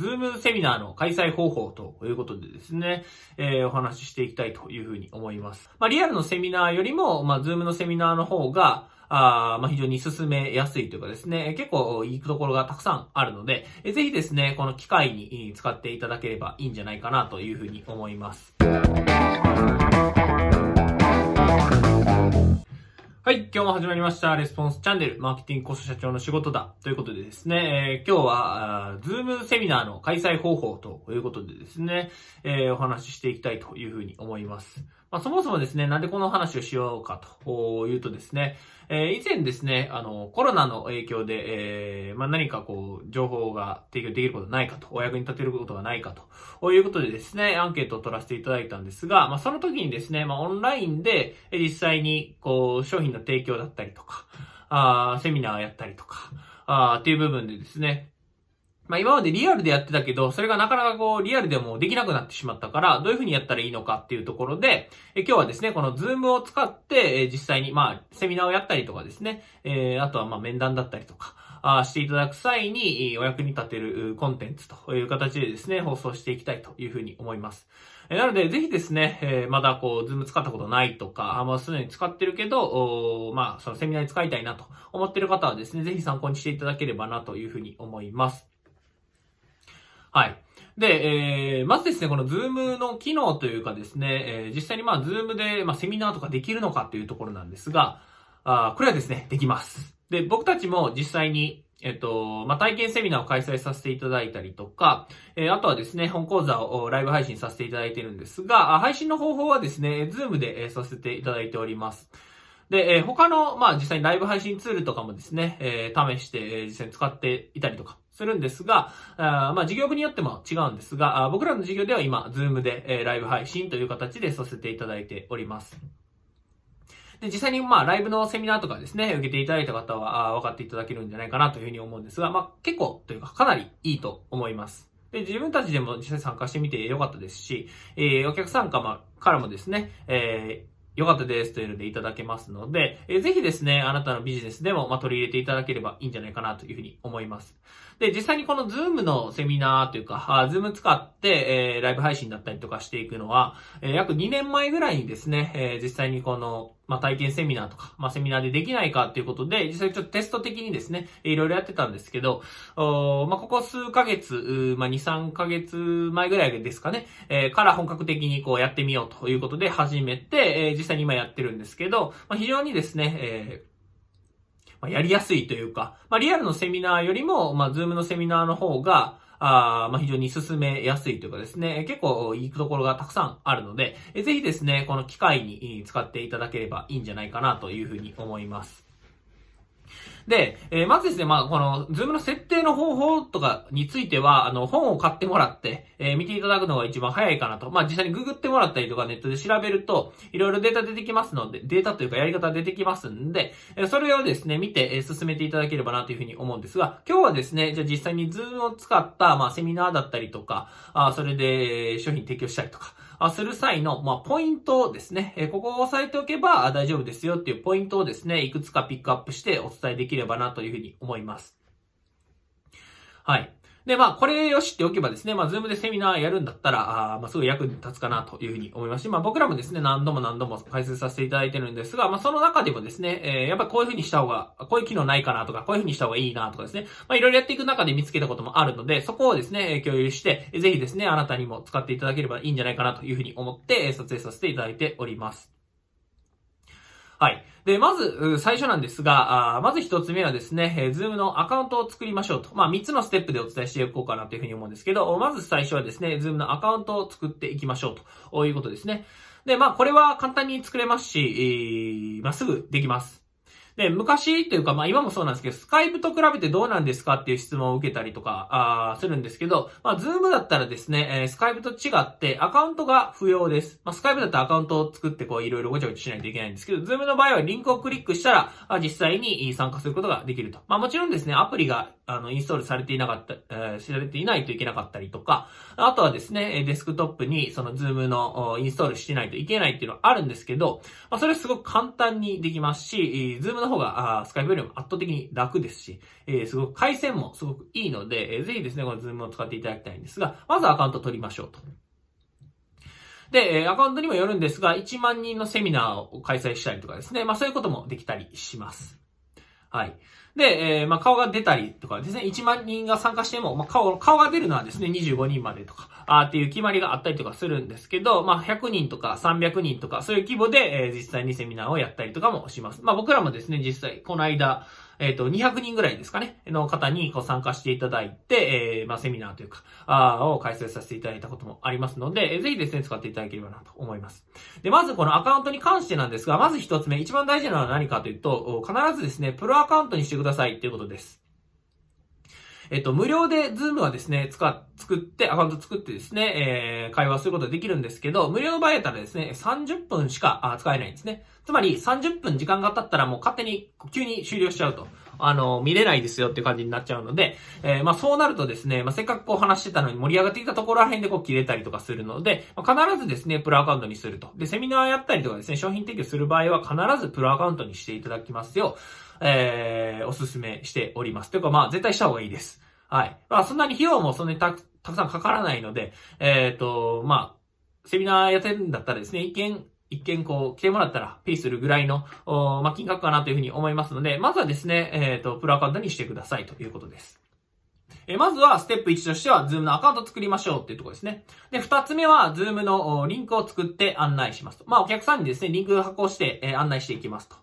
ズームセミナーの開催方法ということでですね、えー、お話ししていきたいというふうに思います。まあ、リアルのセミナーよりも、まあ、ズームのセミナーの方が、あまあ、非常に進めやすいというかですね、結構いいところがたくさんあるので、ぜひですね、この機会に使っていただければいいんじゃないかなというふうに思います。はい、今日も始まりました。レスポンスチャンネル、マーケティングこそ社長の仕事だ。ということでですね、えー、今日は、ズームセミナーの開催方法ということでですね、えー、お話ししていきたいというふうに思います。まあ、そもそもですね、なんでこの話をしようかというとですね、えー、以前ですね、あの、コロナの影響で、えー、まあ、何かこう、情報が提供できることないかと、お役に立てることがないかと、いうことでですね、アンケートを取らせていただいたんですが、まあ、その時にですね、まあ、オンラインで、実際に、こう、商品の提供だったりとか、あセミナーやったりとか、あっていう部分でですね、まあ今までリアルでやってたけど、それがなかなかこう、リアルでもできなくなってしまったから、どういう風にやったらいいのかっていうところで、え今日はですね、このズームを使って、え実際に、まあ、セミナーをやったりとかですね、え、あとはまあ面談だったりとか、あしていただく際に、お役に立てるコンテンツという形でですね、放送していきたいというふうに思います。なので、ぜひですね、えまだこう、ズーム使ったことないとか、まあ、すでに使ってるけど、まあ、そのセミナーに使いたいなと思ってる方はですね、ぜひ参考にしていただければなというふうに思います。はい。で、えー、まずですね、このズームの機能というかですね、えー、実際にまあ、ズームで、まあ、セミナーとかできるのかっていうところなんですが、あこれはですね、できます。で、僕たちも実際に、えっと、まあ、体験セミナーを開催させていただいたりとか、えー、あとはですね、本講座をライブ配信させていただいてるんですが、配信の方法はですね、ズームで、えさせていただいております。で、えー、他の、まあ、実際にライブ配信ツールとかもですね、えー、試して、えー、実際に使っていたりとかするんですが、あまあ、事業部によっても違うんですが、僕らの事業では今、ズームで、え、ライブ配信という形でさせていただいております。で、実際にまあ、ライブのセミナーとかですね、受けていただいた方は、あ分かっていただけるんじゃないかなというふうに思うんですが、まあ、結構というか、かなりいいと思います。で、自分たちでも実際参加してみてよかったですし、えー、お客さんからもですね、えー、よかったですというのでいただけますので、えー、ぜひですね、あなたのビジネスでも、まあ、取り入れていただければいいんじゃないかなというふうに思います。で、実際にこのズームのセミナーというか、あズーム使って、えー、ライブ配信だったりとかしていくのは、えー、約2年前ぐらいにですね、えー、実際にこの、まあ、体験セミナーとか、まあ、セミナーでできないかっていうことで、実際ちょっとテスト的にですね、いろいろやってたんですけど、おまあ、ここ数ヶ月、まあ、2、3ヶ月前ぐらいですかね、えー、から本格的にこうやってみようということで始めて、えー、実際に今やってるんですけど、まあ、非常にですね、えーまあ、やりやすいというか、まあ、リアルのセミナーよりも、まあ、ズームのセミナーの方が、あまあ、非常に進めやすいというかですね、結構いいところがたくさんあるので、ぜひですね、この機会に使っていただければいいんじゃないかなというふうに思います。で、えー、まずですね、まあ、この、ズームの設定の方法とかについては、あの、本を買ってもらって、えー、見ていただくのが一番早いかなと。まあ、実際にググってもらったりとかネットで調べると、いろいろデータ出てきますので、データというかやり方出てきますんで、えー、それをですね、見て、えー、進めていただければなというふうに思うんですが、今日はですね、じゃあ実際にズームを使った、まあ、セミナーだったりとか、あそれで商品提供したりとか、する際の、まあ、ポイントですね。ここを押さえておけば大丈夫ですよっていうポイントをですね、いくつかピックアップしてお伝えできればなというふうに思います。はい。で、まあ、これを知っておけばですね、まあ、ズームでセミナーやるんだったら、あまあ、すごい役に立つかなというふうに思いますし、まあ、僕らもですね、何度も何度も開催させていただいてるんですが、まあ、その中でもですね、えー、やっぱりこういうふうにした方が、こういう機能ないかなとか、こういうふうにした方がいいなとかですね、まあ、いろいろやっていく中で見つけたこともあるので、そこをですね、共有して、ぜひですね、あなたにも使っていただければいいんじゃないかなというふうに思って、撮影させていただいております。はい。で、まず、最初なんですが、あまず一つ目はですね、えー、ズームのアカウントを作りましょうと。まあ、三つのステップでお伝えしていこうかなというふうに思うんですけど、まず最初はですね、ズームのアカウントを作っていきましょうということですね。で、まあ、これは簡単に作れますし、えー、まあ、すぐできます。で、昔というか、まあ今もそうなんですけど、スカイプと比べてどうなんですかっていう質問を受けたりとか、あするんですけど、まあズームだったらですね、えー、スカイプと違ってアカウントが不要です。まあスカイプだったらアカウントを作ってこういろいろごちゃごちゃしないといけないんですけど、ズームの場合はリンクをクリックしたら、実際に参加することができると。まあもちろんですね、アプリがあの、インストールされていなかった、えー、知られていないといけなかったりとか、あとはですね、デスクトップにその Zoom のインストールしてないといけないっていうのはあるんですけど、まあ、それすごく簡単にできますし、Zoom の方が、スカイプよりも圧倒的に楽ですし、えー、すごく回線もすごくいいので、えー、ぜひですね、この Zoom を使っていただきたいんですが、まずアカウント取りましょうと。で、アカウントにもよるんですが、1万人のセミナーを開催したりとかですね、まあそういうこともできたりします。はい。で、えー、まあ、顔が出たりとかですね、1万人が参加しても、まあ、顔、顔が出るのはですね、25人までとか、あっていう決まりがあったりとかするんですけど、まあ、100人とか300人とか、そういう規模で、えー、実際にセミナーをやったりとかもします。まあ、僕らもですね、実際、この間、えっ、ー、と、200人ぐらいですかね、の方にこう参加していただいて、えー、まあ、セミナーというか、あを開催させていただいたこともありますので、えー、ぜひですね、使っていただければなと思います。で、まずこのアカウントに関してなんですが、まず一つ目、一番大事なのは何かというと、必ずですね、プロアカウントにしてくださいっていうことです。えっと、無料で Zoom はですね、使、作って、アカウント作ってですね、えー、会話することができるんですけど、無料の場合だったらですね、30分しか使えないんですね。つまり、30分時間が経ったらもう勝手に、急に終了しちゃうと。あの、見れないですよっていう感じになっちゃうので、えー、まあそうなるとですね、まあせっかくこう話してたのに盛り上がってきたところら辺でこう切れたりとかするので、まあ、必ずですね、プロアカウントにすると。で、セミナーやったりとかですね、商品提供する場合は必ずプロアカウントにしていただきますよえー、おすすめしております。というかまあ絶対した方がいいです。はい。まあ、そんなに費用もそんなにたくたくさんかからないので、えっ、ー、と、まあ、セミナーやってるんだったらですね、一件、一件こう、来てもらったら、ペイするぐらいの、おまあ、金額かなというふうに思いますので、まずはですね、えっ、ー、と、プロアカウントにしてくださいということです。えまずは、ステップ1としては、ズームのアカウント作りましょうっていうところですね。で、2つ目は、ズームのリンクを作って案内しますと。まあ、お客さんにですね、リンク発行して、え案内していきますと。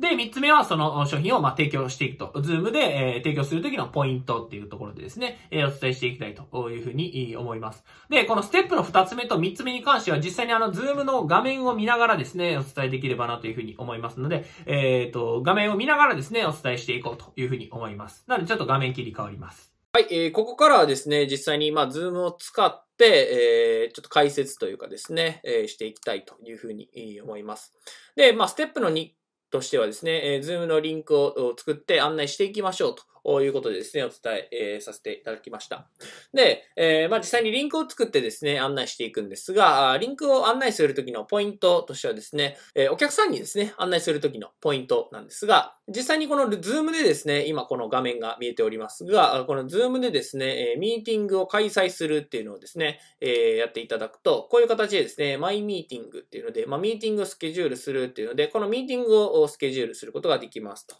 で、三つ目はその商品をま提供していくと。ズームで、え、提供するときのポイントっていうところでですね、え、お伝えしていきたいというふうに思います。で、このステップの二つ目と三つ目に関しては実際にあの、ズームの画面を見ながらですね、お伝えできればなというふうに思いますので、えっ、ー、と、画面を見ながらですね、お伝えしていこうというふうに思います。なのでちょっと画面切り替わります。はい、えー、ここからはですね、実際に、まあ、ズームを使って、えー、ちょっと解説というかですね、えー、していきたいというふうに思います。で、まあ、ステップの2としてはですね、え、Zoom のリンクを作って案内していきましょうと。いうことでですね、お伝え、させていただきました。で、えー、まあ、実際にリンクを作ってですね、案内していくんですが、リンクを案内するときのポイントとしてはですね、えー、お客さんにですね、案内するときのポイントなんですが、実際にこの Zoom でですね、今この画面が見えておりますが、この Zoom でですね、ミーティングを開催するっていうのをですね、えやっていただくと、こういう形でですね、マイミーティングっていうので、まあ、ミーティングをスケジュールするっていうので、このミーティングをスケジュールすることができますと。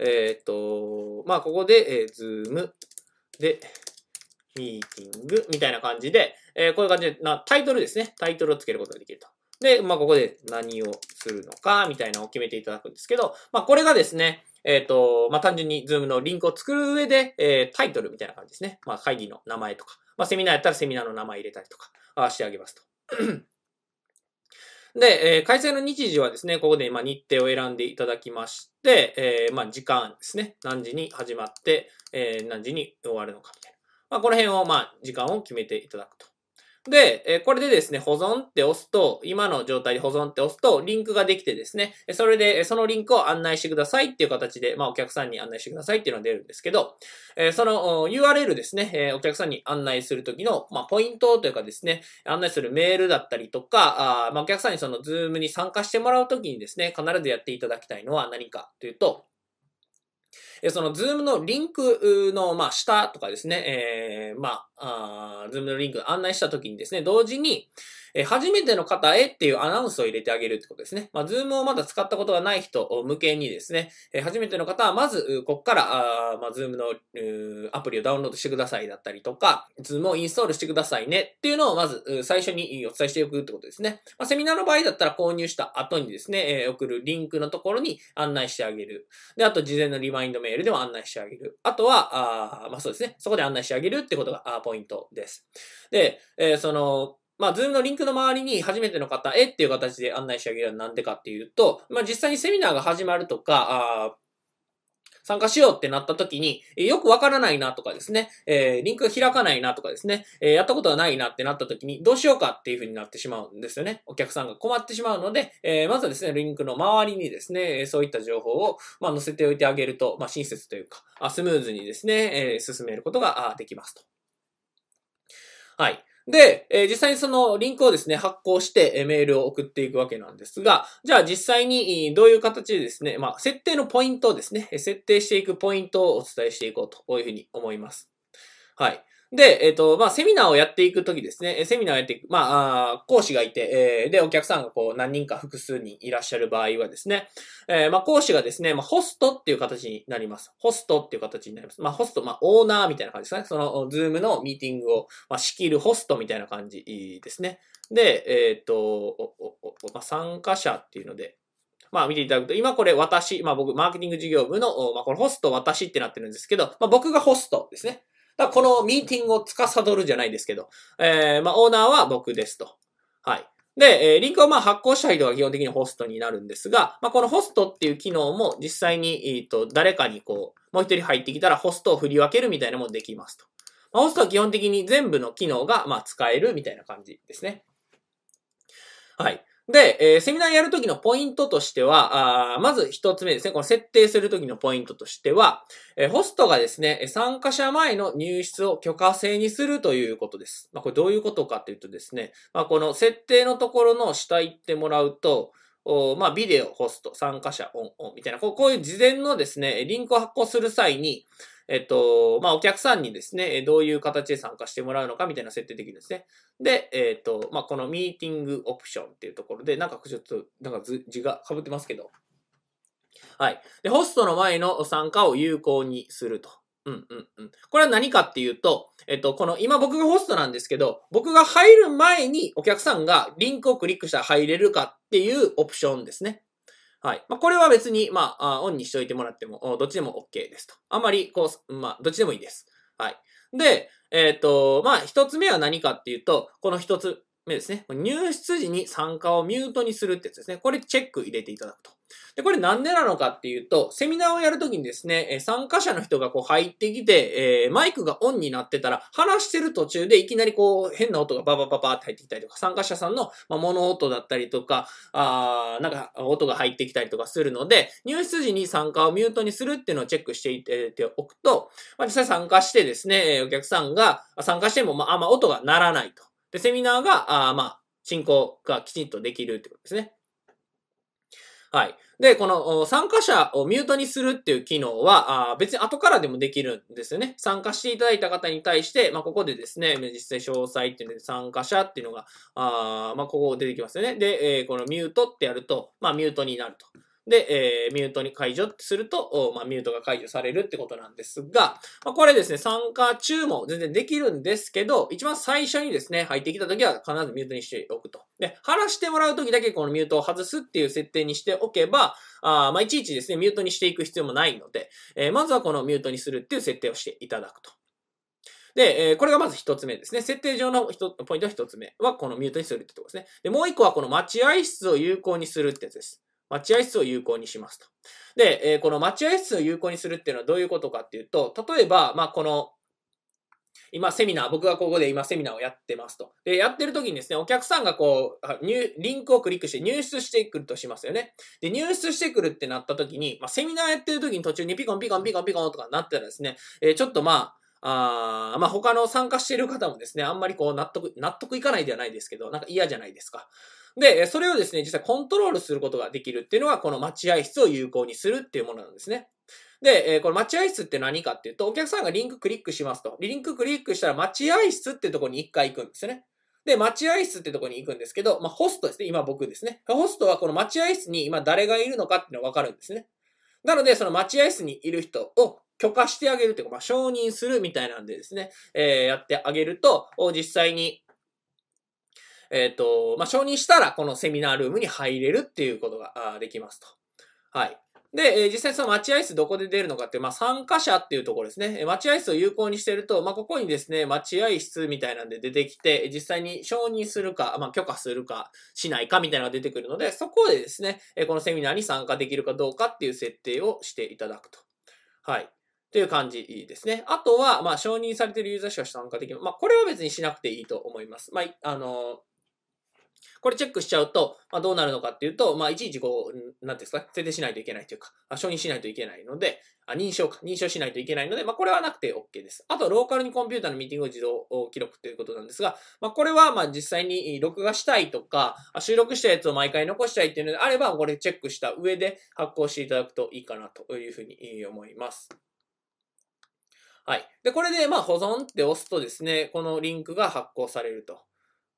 えっ、と、まあ、ここで、えー、ズームで、ミーティングみたいな感じで、えー、こういう感じでな、タイトルですね。タイトルをつけることができると。で、まあ、ここで何をするのか、みたいなのを決めていただくんですけど、まあ、これがですね、えっ、ー、と、まあ、単純にズームのリンクを作る上で、えー、タイトルみたいな感じですね。まあ、会議の名前とか、まあ、セミナーやったらセミナーの名前入れたりとか、あしてあげますと。で、えー、開催の日時はですね、ここで、今、日程を選んでいただきまして、えー、まあ、時間ですね。何時に始まって、えー、何時に終わるのかみたいな。まあ、この辺を、まあ、時間を決めていただくと。で、えこれでですね、保存って押すと、今の状態で保存って押すと、リンクができてですね、それで、そのリンクを案内してくださいっていう形で、まあ、お客さんに案内してくださいっていうのが出るんですけど、えその URL ですね、えお客さんに案内するときの、まあ、ポイントというかですね、案内するメールだったりとか、あまあ、お客さんにそのズームに参加してもらうときにですね、必ずやっていただきたいのは何かというと、そのズームのリンクの、まあ、下とかですね、えー、まあ、あズームのリンク案内した時にですね、同時に、え初めての方へっていうアナウンスを入れてあげるってことですね。まあ、ズームをまだ使ったことがない人向けにですね、え初めての方はまず、ここから、あまあ、ズームのアプリをダウンロードしてくださいだったりとか、ズームをインストールしてくださいねっていうのをまず最初にお伝えしておくってことですね。まあ、セミナーの場合だったら購入した後にですね、え送るリンクのところに案内してあげる。で、あと事前のリマインドメールでも案内してあげる。あとは、あまあそうですね、そこで案内してあげるってことがポイントです。で、えー、その、まあ、ズームのリンクの周りに初めての方へっていう形で案内してあげるのはなんでかっていうと、まあ、実際にセミナーが始まるとか、参加しようってなった時に、よくわからないなとかですね、えー、リンクが開かないなとかですね、えー、やったことがないなってなった時に、どうしようかっていう風になってしまうんですよね。お客さんが困ってしまうので、えー、まずはですね、リンクの周りにですね、そういった情報を、まあ、載せておいてあげると、まあ、親切というか、スムーズにですね、え、進めることができますと。はい。で、えー、実際にそのリンクをですね、発行して、えメールを送っていくわけなんですが、じゃあ実際にどういう形でですね、まあ、設定のポイントをですね、設定していくポイントをお伝えしていこうと、いうふうに思います。はい。で、えっ、ー、と、まあ、セミナーをやっていくときですね、セミナーをやっていく、まあ、あ講師がいて、えー、で、お客さんがこう、何人か複数人いらっしゃる場合はですね、えー、まあ、講師がですね、まあ、ホストっていう形になります。ホストっていう形になります。まあ、ホスト、まあ、オーナーみたいな感じですね。その、ズームのミーティングを、まあ、仕切るホストみたいな感じですね。で、えっ、ー、と、まあ、参加者っていうので、まあ見ていただくと、今これ私、まあ僕、マーケティング事業部の、まあこのホスト私ってなってるんですけど、まあ僕がホストですね。だこのミーティングを司るじゃないですけど、えー、まあ、オーナーは僕ですと。はい。で、えー、リンクをまあ発行した人が基本的にホストになるんですが、まあ、このホストっていう機能も実際に、えー、と、誰かにこう、もう一人入ってきたらホストを振り分けるみたいなのもできますと。まあ、ホストは基本的に全部の機能がまあ使えるみたいな感じですね。はい。で、えー、セミナーやるときのポイントとしては、あまず一つ目ですね。この設定するときのポイントとしては、えー、ホストがですね、参加者前の入室を許可制にするということです。まあ、これどういうことかというとですね、まあ、この設定のところの下行ってもらうと、おまあ、ビデオ、ホスト、参加者、オン、オンみたいな、こういう事前のですね、リンクを発行する際に、えっと、まあ、お客さんにですね、どういう形で参加してもらうのかみたいな設定できるんですね。で、えっと、まあ、このミーティングオプションっていうところで、なんかちょっと、なんか字が被ってますけど。はい。で、ホストの前の参加を有効にすると。うんうんうん。これは何かっていうと、えっと、この、今僕がホストなんですけど、僕が入る前にお客さんがリンクをクリックしたら入れるかっていうオプションですね。はい。まあ、これは別に、まあ、オンにしておいてもらっても、どっちでも OK ですと。あまり、こう、まあ、どっちでもいいです。はい。で、えっ、ー、と、まあ、一つ目は何かっていうと、この一つ目ですね。入室時に参加をミュートにするってやつですね。これチェック入れていただくと。で、これなんでなのかっていうと、セミナーをやるときにですね、参加者の人がこう入ってきて、えー、マイクがオンになってたら、話してる途中でいきなりこう、変な音がババババって入ってきたりとか、参加者さんの、ま、物音だったりとか、あなんか音が入ってきたりとかするので、入室時に参加をミュートにするっていうのをチェックしていておくと、まあ、実際参加してですね、お客さんが参加しても、まあ、あんま音が鳴らないと。で、セミナーが、あまあ、進行がきちんとできるってことですね。はい。で、この参加者をミュートにするっていう機能は、あ別に後からでもできるんですよね。参加していただいた方に対して、まあ、ここでですね、実際詳細っていうので参加者っていうのが、あまあ、ここ出てきますよね。で、えー、このミュートってやると、まあ、ミュートになると。で、えー、ミュートに解除すると、まあ、ミュートが解除されるってことなんですが、まあ、これですね、参加中も全然できるんですけど、一番最初にですね、入ってきた時は必ずミュートにしておくと。で、話してもらう時だけこのミュートを外すっていう設定にしておけば、あまあ、いちいちですね、ミュートにしていく必要もないので、えー、まずはこのミュートにするっていう設定をしていただくと。で、えー、これがまず一つ目ですね。設定上のポイント一つ目は、このミュートにするってところですね。で、もう一個はこの待合室を有効にするってやつです。待合室を有効にしますと。で、えー、この待合室を有効にするっていうのはどういうことかっていうと、例えば、まあ、この、今セミナー、僕がここで今セミナーをやってますと。で、やってる時にですね、お客さんがこう、入、リンクをクリックして入室してくるとしますよね。で、入室してくるってなった時に、まあ、セミナーやってる時に途中にピコンピコンピコンピコンとかなったらですね、えー、ちょっとまあ、あまあ、他の参加している方もですね、あんまりこう納得、納得いかないではないですけど、なんか嫌じゃないですか。で、それをですね、実際コントロールすることができるっていうのは、この待合室を有効にするっていうものなんですね。で、この待合室って何かっていうと、お客さんがリンククリックしますと。リンククリックしたら待合室ってとこに一回行くんですよね。で、待合室ってとこに行くんですけど、まあ、ホストですね。今僕ですね。ホストはこの待合室に今誰がいるのかっていうのがわかるんですね。なので、その待合室にいる人を許可してあげるというか、まあ、承認するみたいなんでですね、えー、やってあげると、実際に、えっ、ー、と、まあ、承認したら、このセミナールームに入れるっていうことができますと。はい。で、えー、実際その待合室どこで出るのかって、まあ、参加者っていうところですね。待合室を有効にしてると、まあ、ここにですね、待合室みたいなんで出てきて、実際に承認するか、まあ、許可するか、しないかみたいなのが出てくるので、そこでですね、このセミナーに参加できるかどうかっていう設定をしていただくと。はい。という感じですね。あとは、まあ、承認されているユーザーしか参加できる。まあ、これは別にしなくていいと思います。まあ、あの、これチェックしちゃうと、まあ、どうなるのかっていうと、まあ、いちいちこう、なんですか、設定しないといけないというか、承認しないといけないので、あ認証か、認証しないといけないので、まあ、これはなくて OK です。あと、ローカルにコンピューターのミーティングを自動記録ということなんですが、まあ、これは、まあ、実際に録画したいとか、収録したやつを毎回残したいっていうのであれば、これチェックした上で発行していただくといいかなというふうに思います。はい。で、これで、まあ、保存って押すとですね、このリンクが発行されると。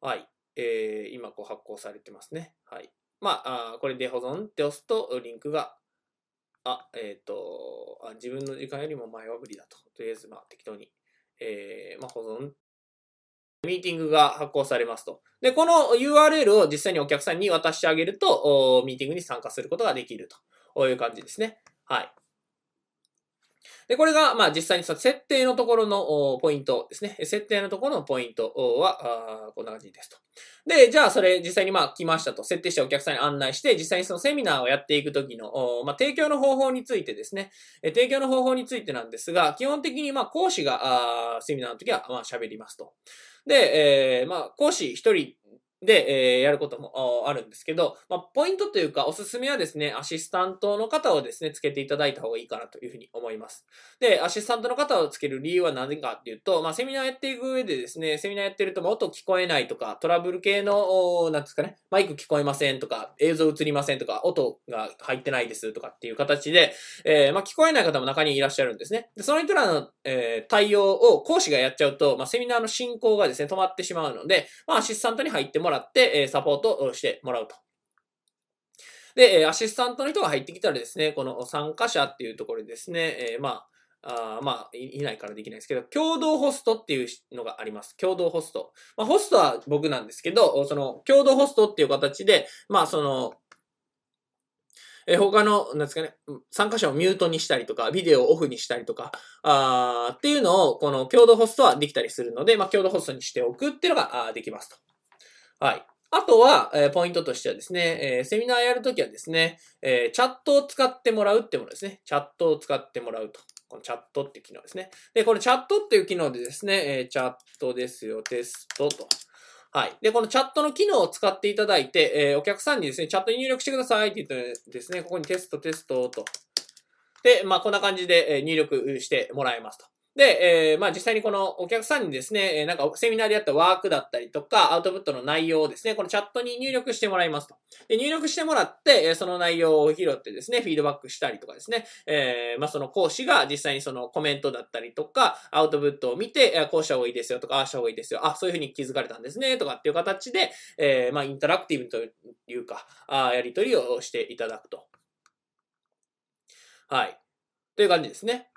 はい。えー、今こう発行されてますね。はい。まあ、あこれで保存って押すと、リンクが、あ、えっ、ー、とあ、自分の時間よりも前は無理だと。とりあえず、まあ、適当に、えー、まあ、保存。ミーティングが発行されますと。で、この URL を実際にお客さんに渡してあげると、おミーティングに参加することができるという感じですね。はい。で、これが、まあ実際にその設定のところのポイントですね。設定のところのポイントは、あこんな感じですと。で、じゃあそれ実際にまあ来ましたと。設定してお客さんに案内して、実際にそのセミナーをやっていくときの、まあ提供の方法についてですね。え提供の方法についてなんですが、基本的にまあ講師が、あセミナーの時はまあ喋りますと。で、えー、まあ講師一人で、えー、やることもあるんですけど、まあ、ポイントというか、おすすめはですね、アシスタントの方をですね、つけていただいた方がいいかなというふうに思います。で、アシスタントの方をつける理由は何かっていうと、まあ、セミナーやっていく上でですね、セミナーやってると、ま音聞こえないとか、トラブル系の、なんですかね、マイク聞こえませんとか、映像映りませんとか、音が入ってないですとかっていう形で、えー、まあ、聞こえない方も中にいらっしゃるんですね。で、その人らの、えー、対応を講師がやっちゃうと、まあ、セミナーの進行がですね、止まってしまうので、まあ、アシスタントに入ってもららって、え、サポートをしてもらうと。で、アシスタントの人が入ってきたらですね、この参加者っていうところですね、え、まあ、あまあ、いないからできないですけど、共同ホストっていうのがあります。共同ホスト。まあ、ホストは僕なんですけど、その、共同ホストっていう形で、まあ、その、え他の、なんですかね、参加者をミュートにしたりとか、ビデオをオフにしたりとか、あっていうのを、この共同ホストはできたりするので、まあ、共同ホストにしておくっていうのがあできますと。はい。あとは、えー、ポイントとしてはですね、えー、セミナーやるときはですね、えー、チャットを使ってもらうってものですね。チャットを使ってもらうと。このチャットって機能ですね。で、このチャットっていう機能でですね、えチャットですよ、テストと。はい。で、このチャットの機能を使っていただいて、えお客さんにですね、チャットに入力してくださいって言ってですね、ここにテスト、テストと。で、まあ、こんな感じで入力してもらえますと。で、えー、まあ実際にこのお客さんにですね、えなんかセミナーでやったワークだったりとか、アウトプットの内容をですね、このチャットに入力してもらいますと。で、入力してもらって、えその内容を拾ってですね、フィードバックしたりとかですね、えー、まあその講師が実際にそのコメントだったりとか、アウトプットを見て、えこうした方がいいですよとか、ああした方がいいですよ。あ、そういうふうに気づかれたんですね、とかっていう形で、えー、まあインタラクティブというか、あやり取りをしていただくと。はい。という感じですね。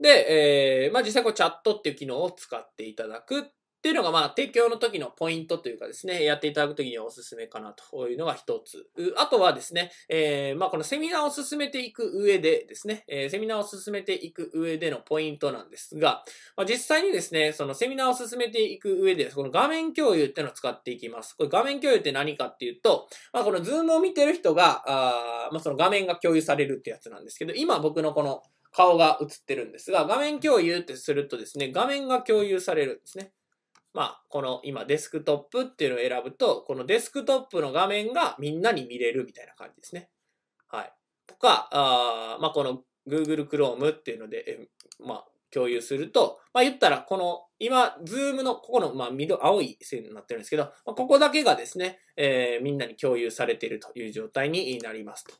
で、えー、まあ実際こうチャットっていう機能を使っていただくっていうのが、まあ、提供の時のポイントというかですね、やっていただく時におすすめかなというのが一つ。あとはですね、えー、まあ、このセミナーを進めていく上でですね、えー、セミナーを進めていく上でのポイントなんですが、まあ、実際にですね、そのセミナーを進めていく上で、この画面共有っていうのを使っていきます。これ画面共有って何かっていうと、まあ、このズームを見てる人が、あまあ、その画面が共有されるってやつなんですけど、今僕のこの顔が映ってるんですが、画面共有ってするとですね、画面が共有されるんですね。まあ、この今デスクトップっていうのを選ぶと、このデスクトップの画面がみんなに見れるみたいな感じですね。はい。とか、あまあ、この Google Chrome っていうので、まあ、共有すると、まあ、言ったら、この、今、ズームの、ここの、まあ、緑、青い線になってるんですけど、まあ、ここだけがですね、えー、みんなに共有されているという状態になりますと。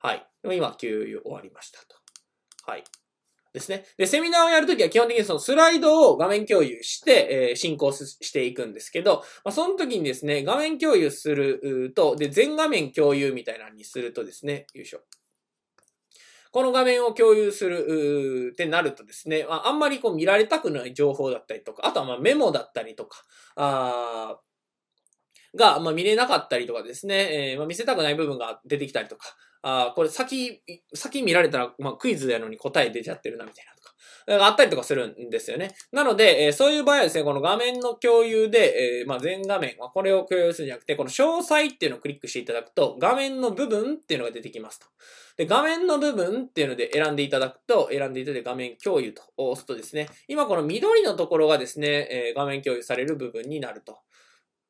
はい。今、共有終わりましたと。はい。ですね。で、セミナーをやるときは基本的にそのスライドを画面共有して、えー、進行していくんですけど、まあ、その時にですね、画面共有すると、で、全画面共有みたいなのにするとですね、よいしょ。この画面を共有するってなるとですね、まあ、あんまりこう見られたくない情報だったりとか、あとはまメモだったりとか、あが、ま、見れなかったりとかですね、えー、ま、見せたくない部分が出てきたりとか、あこれ先、先見られたら、まあ、クイズやのに答え出ちゃってるな、みたいなとか。あったりとかするんですよね。なので、えー、そういう場合はですね、この画面の共有で、えー、まあ、全画面、まあ、これを共有するんじゃなくて、この詳細っていうのをクリックしていただくと、画面の部分っていうのが出てきますと。で、画面の部分っていうので選んでいただくと、選んでいただいて画面共有と押すとですね、今この緑のところがですね、えー、画面共有される部分になると。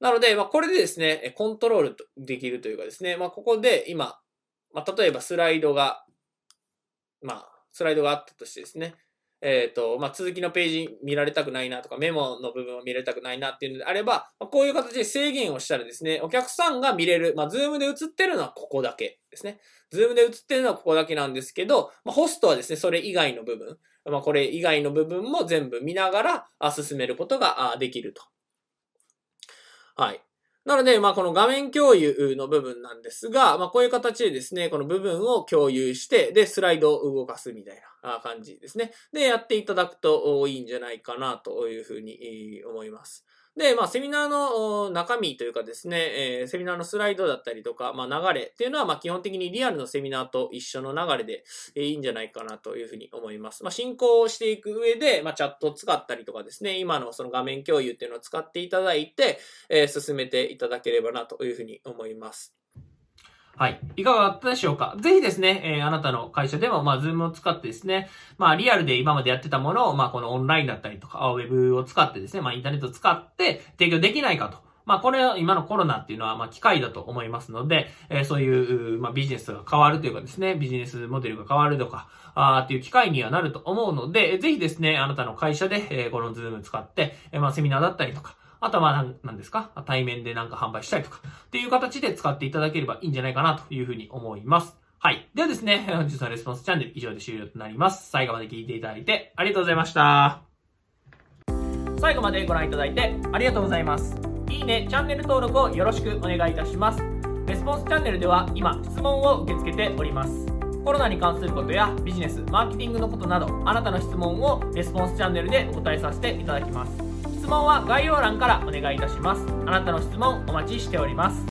なので、まあ、これでですね、コントロールできるというかですね、まあ、ここで今、まあ、例えばスライドが、まあ、スライドがあったとしてですね、えっ、ー、と、まあ、続きのページ見られたくないなとか、メモの部分を見られたくないなっていうのであれば、まあ、こういう形で制限をしたらですね、お客さんが見れる、まあ、ズームで映ってるのはここだけですね。ズームで映ってるのはここだけなんですけど、まあ、ホストはですね、それ以外の部分、まあ、これ以外の部分も全部見ながら進めることができると。はい。なので、まあ、この画面共有の部分なんですが、まあ、こういう形でですね、この部分を共有して、で、スライドを動かすみたいな感じですね。で、やっていただくといいんじゃないかなというふうに思います。で、まあ、セミナーの中身というかですね、えー、セミナーのスライドだったりとか、まあ、流れっていうのは、まあ、基本的にリアルのセミナーと一緒の流れで、えー、いいんじゃないかなというふうに思います。まあ、進行していく上で、まあ、チャットを使ったりとかですね、今のその画面共有っていうのを使っていただいて、えー、進めていただければなというふうに思います。はい。いかがだったでしょうか？ぜひですね、えー、あなたの会社でも、まあ、ズームを使ってですね、まあ、リアルで今までやってたものを、まあ、このオンラインだったりとか、ウェブを使ってですね、まあ、インターネットを使って提供できないかと。まあ、これは今のコロナっていうのは、まあ、機会だと思いますので、えー、そういう、まあ、ビジネスが変わるというかですね、ビジネスモデルが変わるとか、あっていう機会にはなると思うので、ぜひですね、あなたの会社で、えー、このズーム使って、えー、まあ、セミナーだったりとか、あとはまあ、なんですか？対面でなんか販売したりとか、っていう形で使っていただければいいんじゃないかなというふうに思います。はい。ではですね、本日のレスポンスチャンネル以上で終了となります。最後まで聞いていただいてありがとうございました。最後までご覧いただいてありがとうございます。いいね、チャンネル登録をよろしくお願いいたします。レスポンスチャンネルでは今、質問を受け付けております。コロナに関することやビジネス、マーケティングのことなど、あなたの質問をレスポンスチャンネルでお答えさせていただきます。質問は概要欄からお願いいたします。あなたの質問お待ちしております。